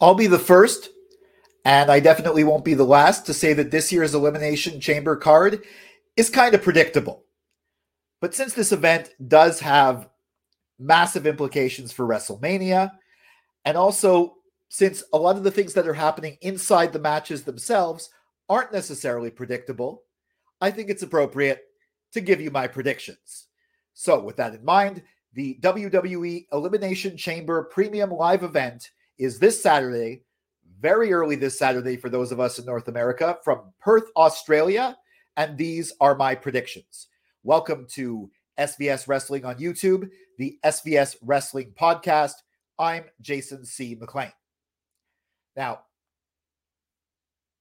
I'll be the first, and I definitely won't be the last to say that this year's Elimination Chamber card is kind of predictable. But since this event does have massive implications for WrestleMania, and also since a lot of the things that are happening inside the matches themselves aren't necessarily predictable, I think it's appropriate to give you my predictions. So, with that in mind, the WWE Elimination Chamber Premium Live event is this Saturday, very early this Saturday for those of us in North America from Perth, Australia. And these are my predictions. Welcome to SVS Wrestling on YouTube, the SVS Wrestling podcast. I'm Jason C. McLean. Now,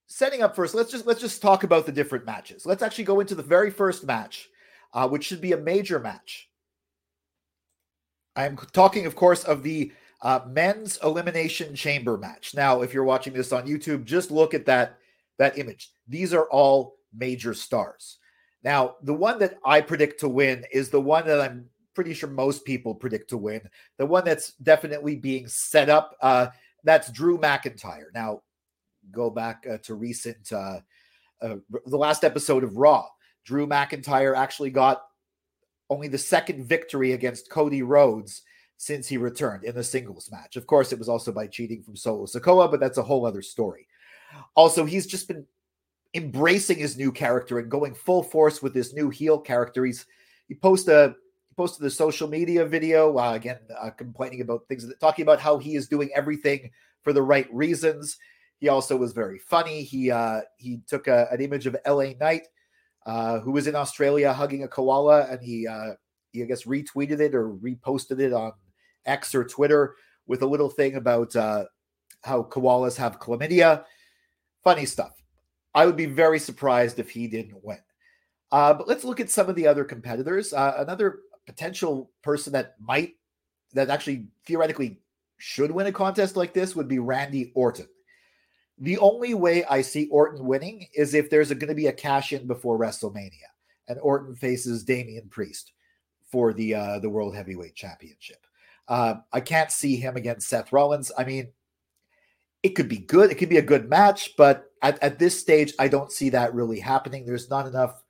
setting up first, let's just let's just talk about the different matches. Let's actually go into the very first match, uh, which should be a major match. I'm talking, of course, of the uh, men's elimination chamber match. Now, if you're watching this on YouTube, just look at that that image. These are all major stars. Now, the one that I predict to win is the one that I'm pretty sure most people predict to win. The one that's definitely being set up. Uh, that's Drew McIntyre. Now, go back uh, to recent uh, uh, the last episode of Raw. Drew McIntyre actually got only the second victory against Cody Rhodes since he returned in the singles match. Of course, it was also by cheating from Solo Sikoa, but that's a whole other story. Also, he's just been embracing his new character and going full force with this new heel character. He's he posted a he posted a social media video uh, again uh, complaining about things talking about how he is doing everything for the right reasons. He also was very funny. He uh, he took a, an image of LA Knight, uh, who was in Australia hugging a koala, and he uh, he I guess retweeted it or reposted it on X or Twitter with a little thing about uh, how koalas have chlamydia. Funny stuff. I would be very surprised if he didn't win. Uh, but let's look at some of the other competitors. Uh, another potential person that might, that actually theoretically should win a contest like this would be Randy Orton. The only way I see Orton winning is if there's going to be a cash in before WrestleMania and Orton faces Damian Priest for the uh, the World Heavyweight Championship. Uh, I can't see him against Seth Rollins. I mean, it could be good. It could be a good match, but at, at this stage, I don't see that really happening. There's not enough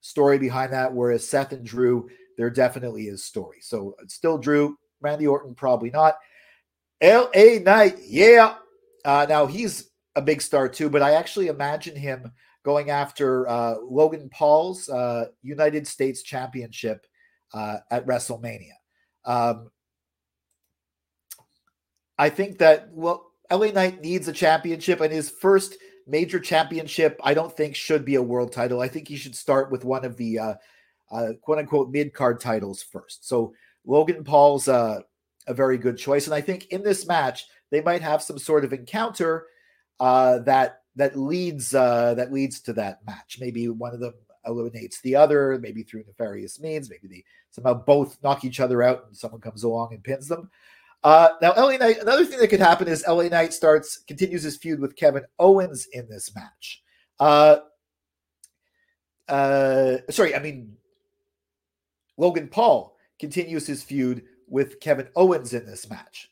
story behind that. Whereas Seth and Drew, there definitely is story. So still Drew, Randy Orton, probably not. LA Knight, yeah. Uh, now he's a big star too, but I actually imagine him going after uh, Logan Paul's uh, United States Championship uh, at WrestleMania. Um, I think that well, LA Knight needs a championship, and his first major championship, I don't think should be a world title. I think he should start with one of the uh, uh, quote unquote mid card titles first. So Logan Paul's uh, a very good choice, and I think in this match they might have some sort of encounter uh, that that leads uh, that leads to that match. Maybe one of them eliminates the other, maybe through nefarious means. Maybe they somehow both knock each other out, and someone comes along and pins them. Uh, now, LA Knight, another thing that could happen is LA Knight starts, continues his feud with Kevin Owens in this match. Uh, uh, sorry, I mean, Logan Paul continues his feud with Kevin Owens in this match.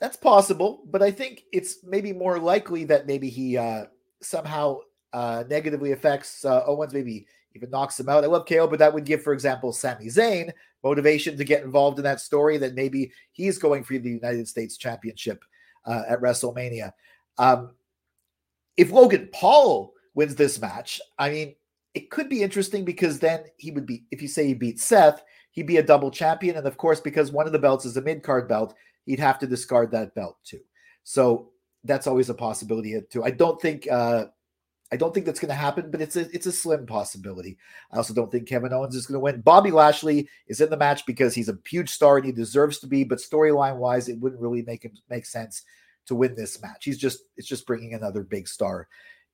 That's possible, but I think it's maybe more likely that maybe he uh, somehow uh, negatively affects uh, Owens, maybe even knocks him out. I love KO, but that would give, for example, Sami Zayn motivation to get involved in that story. That maybe he's going for the United States Championship uh, at WrestleMania. Um, if Logan Paul wins this match, I mean, it could be interesting because then he would be, if you say he beats Seth, he'd be a double champion. And of course, because one of the belts is a mid card belt, he'd have to discard that belt too. So that's always a possibility too. I don't think uh, I don't think that's going to happen, but it's a it's a slim possibility. I also don't think Kevin Owens is going to win. Bobby Lashley is in the match because he's a huge star and he deserves to be. But storyline wise, it wouldn't really make him make sense to win this match. He's just it's just bringing another big star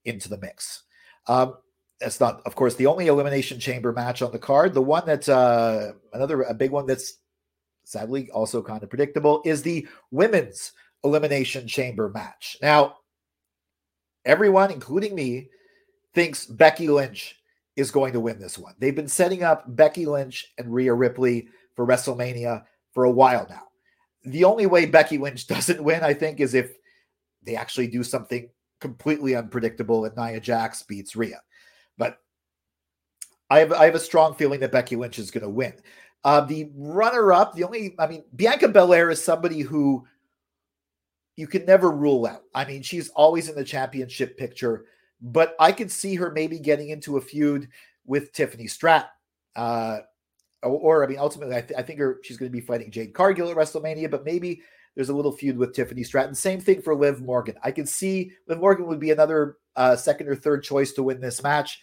into the mix. Um, that's not, of course, the only elimination chamber match on the card. The one that's uh, another a big one that's sadly also kind of predictable is the women's elimination chamber match. Now, everyone, including me, thinks Becky Lynch is going to win this one. They've been setting up Becky Lynch and Rhea Ripley for WrestleMania for a while now. the only way Becky Lynch doesn't win, I think, is if they actually do something completely unpredictable and Nia Jax beats Rhea. But I have I have a strong feeling that Becky Lynch is going to win. Uh, the runner up, the only, I mean, Bianca Belair is somebody who you can never rule out. I mean, she's always in the championship picture, but I could see her maybe getting into a feud with Tiffany Stratton. Uh, or, or, I mean, ultimately, I, th- I think her, she's going to be fighting Jade Cargill at WrestleMania, but maybe there's a little feud with Tiffany Stratton. Same thing for Liv Morgan. I can see Liv Morgan would be another uh, second or third choice to win this match.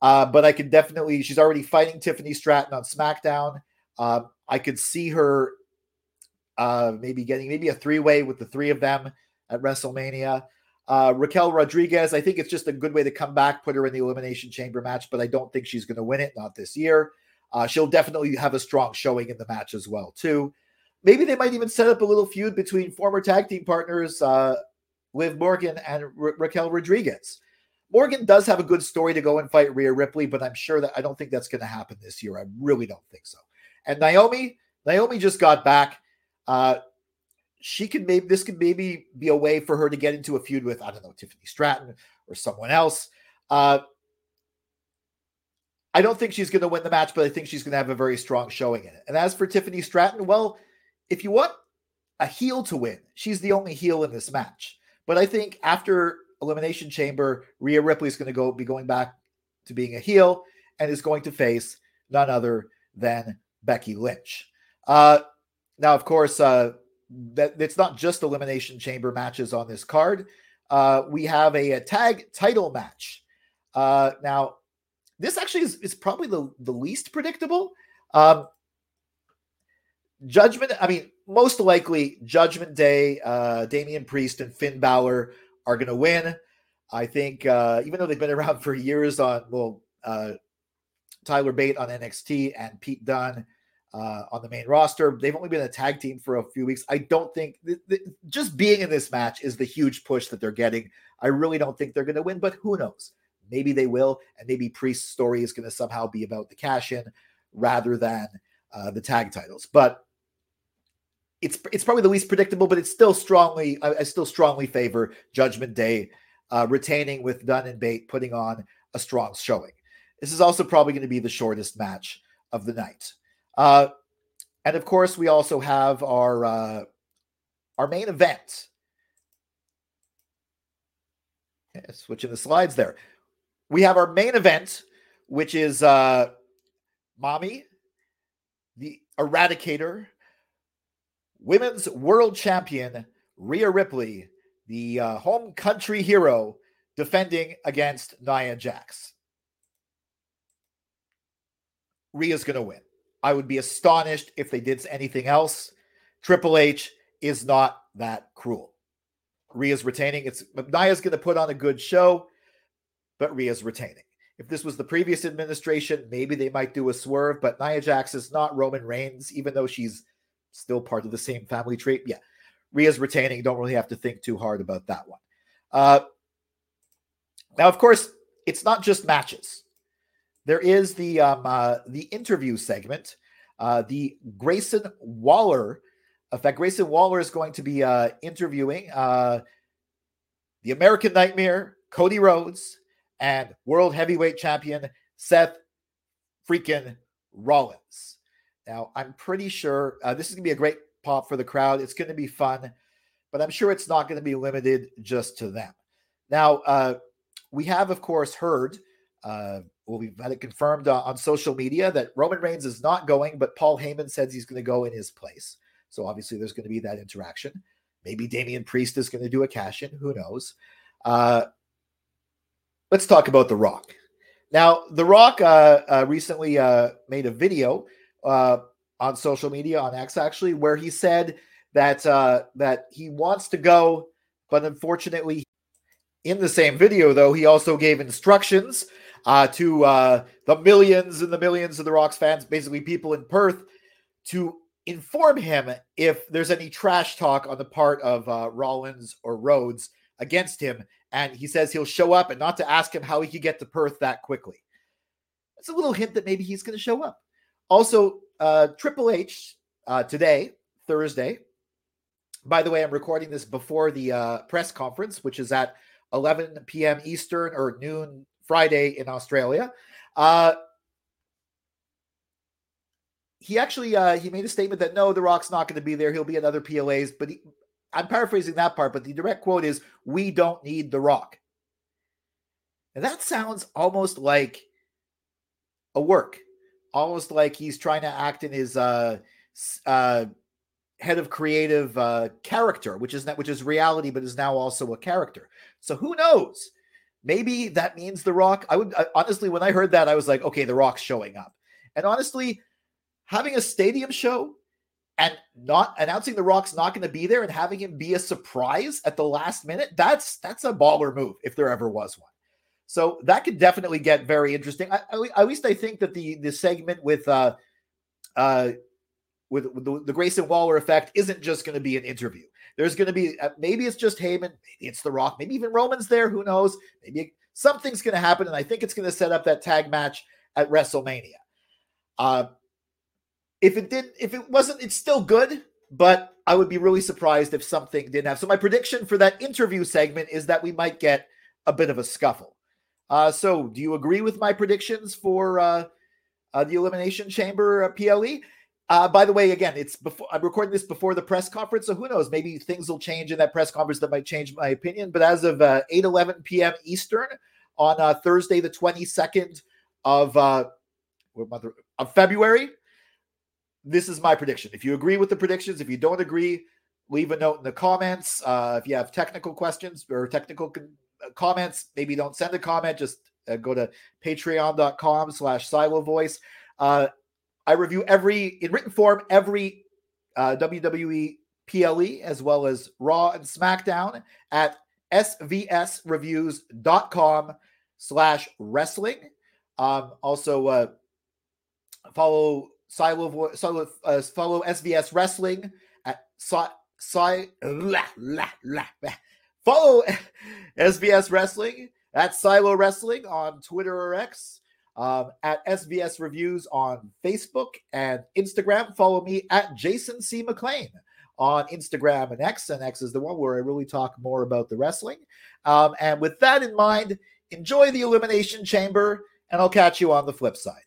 Uh, but I can definitely, she's already fighting Tiffany Stratton on SmackDown. Uh, I could see her uh, maybe getting maybe a three way with the three of them at WrestleMania. Uh, Raquel Rodriguez, I think it's just a good way to come back, put her in the Elimination Chamber match, but I don't think she's going to win it, not this year. Uh, she'll definitely have a strong showing in the match as well, too. Maybe they might even set up a little feud between former tag team partners uh, Liv Morgan and Ra- Raquel Rodriguez. Morgan does have a good story to go and fight Rhea Ripley, but I'm sure that I don't think that's going to happen this year. I really don't think so. And Naomi, Naomi just got back. Uh, she could maybe this could maybe be a way for her to get into a feud with I don't know Tiffany Stratton or someone else. Uh, I don't think she's going to win the match, but I think she's going to have a very strong showing in it. And as for Tiffany Stratton, well, if you want a heel to win, she's the only heel in this match. But I think after Elimination Chamber, Rhea Ripley is going to go be going back to being a heel and is going to face none other than Becky Lynch. Uh, now, of course, uh, that it's not just Elimination Chamber matches on this card. Uh, we have a, a tag title match. Uh, now, this actually is, is probably the, the least predictable. Um, Judgment, I mean, most likely Judgment Day, uh, Damian Priest and Finn Balor are going to win. I think, uh, even though they've been around for years on, well, uh, Tyler Bate on NXT and Pete Dunne uh, on the main roster, they've only been a tag team for a few weeks. I don't think th- th- just being in this match is the huge push that they're getting. I really don't think they're going to win, but who knows? Maybe they will, and maybe Priest's story is going to somehow be about the cash in rather than uh, the tag titles. But it's it's probably the least predictable, but it's still strongly I, I still strongly favor Judgment Day uh, retaining with Dunne and Bate putting on a strong showing. This is also probably going to be the shortest match of the night. Uh, and of course, we also have our uh, our main event. Switching the slides there. We have our main event, which is uh, Mami, the Eradicator women's world champion Rhea Ripley, the uh, home country hero, defending against Nia Jax. Rhea's going to win. I would be astonished if they did anything else. Triple H is not that cruel. Rhea's retaining. It's Nia's going to put on a good show, but Rhea's retaining. If this was the previous administration, maybe they might do a swerve, but Nia Jax is not Roman Reigns, even though she's still part of the same family tree. Yeah. Rhea's retaining. Don't really have to think too hard about that one. Uh, now, of course, it's not just matches. There is the um, uh, the interview segment. Uh, the Grayson Waller. In fact, Grayson Waller is going to be uh, interviewing uh, the American Nightmare, Cody Rhodes, and World Heavyweight Champion Seth freaking Rollins. Now, I'm pretty sure uh, this is going to be a great pop for the crowd. It's going to be fun, but I'm sure it's not going to be limited just to them. Now, uh, we have, of course, heard, uh, well, we've had it confirmed uh, on social media that Roman Reigns is not going, but Paul Heyman says he's going to go in his place. So obviously, there's going to be that interaction. Maybe Damian Priest is going to do a cash in. Who knows? Uh, let's talk about The Rock. Now, The Rock uh, uh, recently uh, made a video on social media on X actually, where he said that that he wants to go, but unfortunately, in the same video though, he also gave instructions uh, to uh, the millions and the millions of the Rocks fans, basically people in Perth, to inform him if there's any trash talk on the part of uh, Rollins or Rhodes against him. And he says he'll show up and not to ask him how he could get to Perth that quickly. It's a little hint that maybe he's going to show up. Also, uh, Triple H uh, today, Thursday, By the way, I'm recording this before the uh, press conference, which is at 11 p.m. Eastern or noon Friday in Australia. Uh, he actually uh, he made a statement that no, The Rock's not going to be there. He'll be at other PLAs, but he, I'm paraphrasing that part. But the direct quote is, "We don't need The Rock." And that sounds almost like a work, almost like he's trying to act in his uh, uh, head of creative uh, character, which is not which is reality, but is now also a character. So who knows? Maybe that means The Rock. I would I, honestly, when I heard that, I was like, okay, The Rock's showing up. And honestly, having a stadium show and not announcing The Rock's not going to be there and having him be a surprise at the last minute, that's that's a baller move if there ever was one. So that could definitely get very interesting. I, at least I think that the the segment with uh uh with, with the, the Grayson Waller effect isn't just going to be an interview. There's going to be uh, maybe it's just Heyman, maybe it's The Rock, maybe even Roman's there. Who knows? Maybe something's going to happen, and I think it's going to set up that tag match at WrestleMania. Uh, if it didn't, if it wasn't, it's still good, but I would be really surprised if something didn't have. So my prediction for that interview segment is that we might get a bit of a scuffle. Uh, so do you agree with my predictions for uh, uh, the Elimination Chamber uh, PLE? Uh, by the way, again, it's before I'm recording this before the press conference, so who knows? Maybe things will change in that press conference that might change my opinion. But as of uh, 8 11 p.m. Eastern on uh, Thursday, the 22nd of uh, of February, this is my prediction. If you agree with the predictions, if you don't agree, leave a note in the comments. Uh, if you have technical questions or technical con- uh, comments, maybe don't send a comment. Just uh, go to patreon.com slash silo voice. Uh, I review every in written form every uh, WWE PLE as well as Raw and SmackDown at svsreviews.com slash wrestling. Um, also uh, follow Silo, Silo uh, follow SVS Wrestling at si, la, la, la, follow SVS Wrestling at Silo Wrestling on Twitter or X um, at SVS Reviews on Facebook and Instagram. Follow me at Jason C. McLean on Instagram and X. And X is the one where I really talk more about the wrestling. Um, and with that in mind, enjoy the Elimination Chamber, and I'll catch you on the flip side.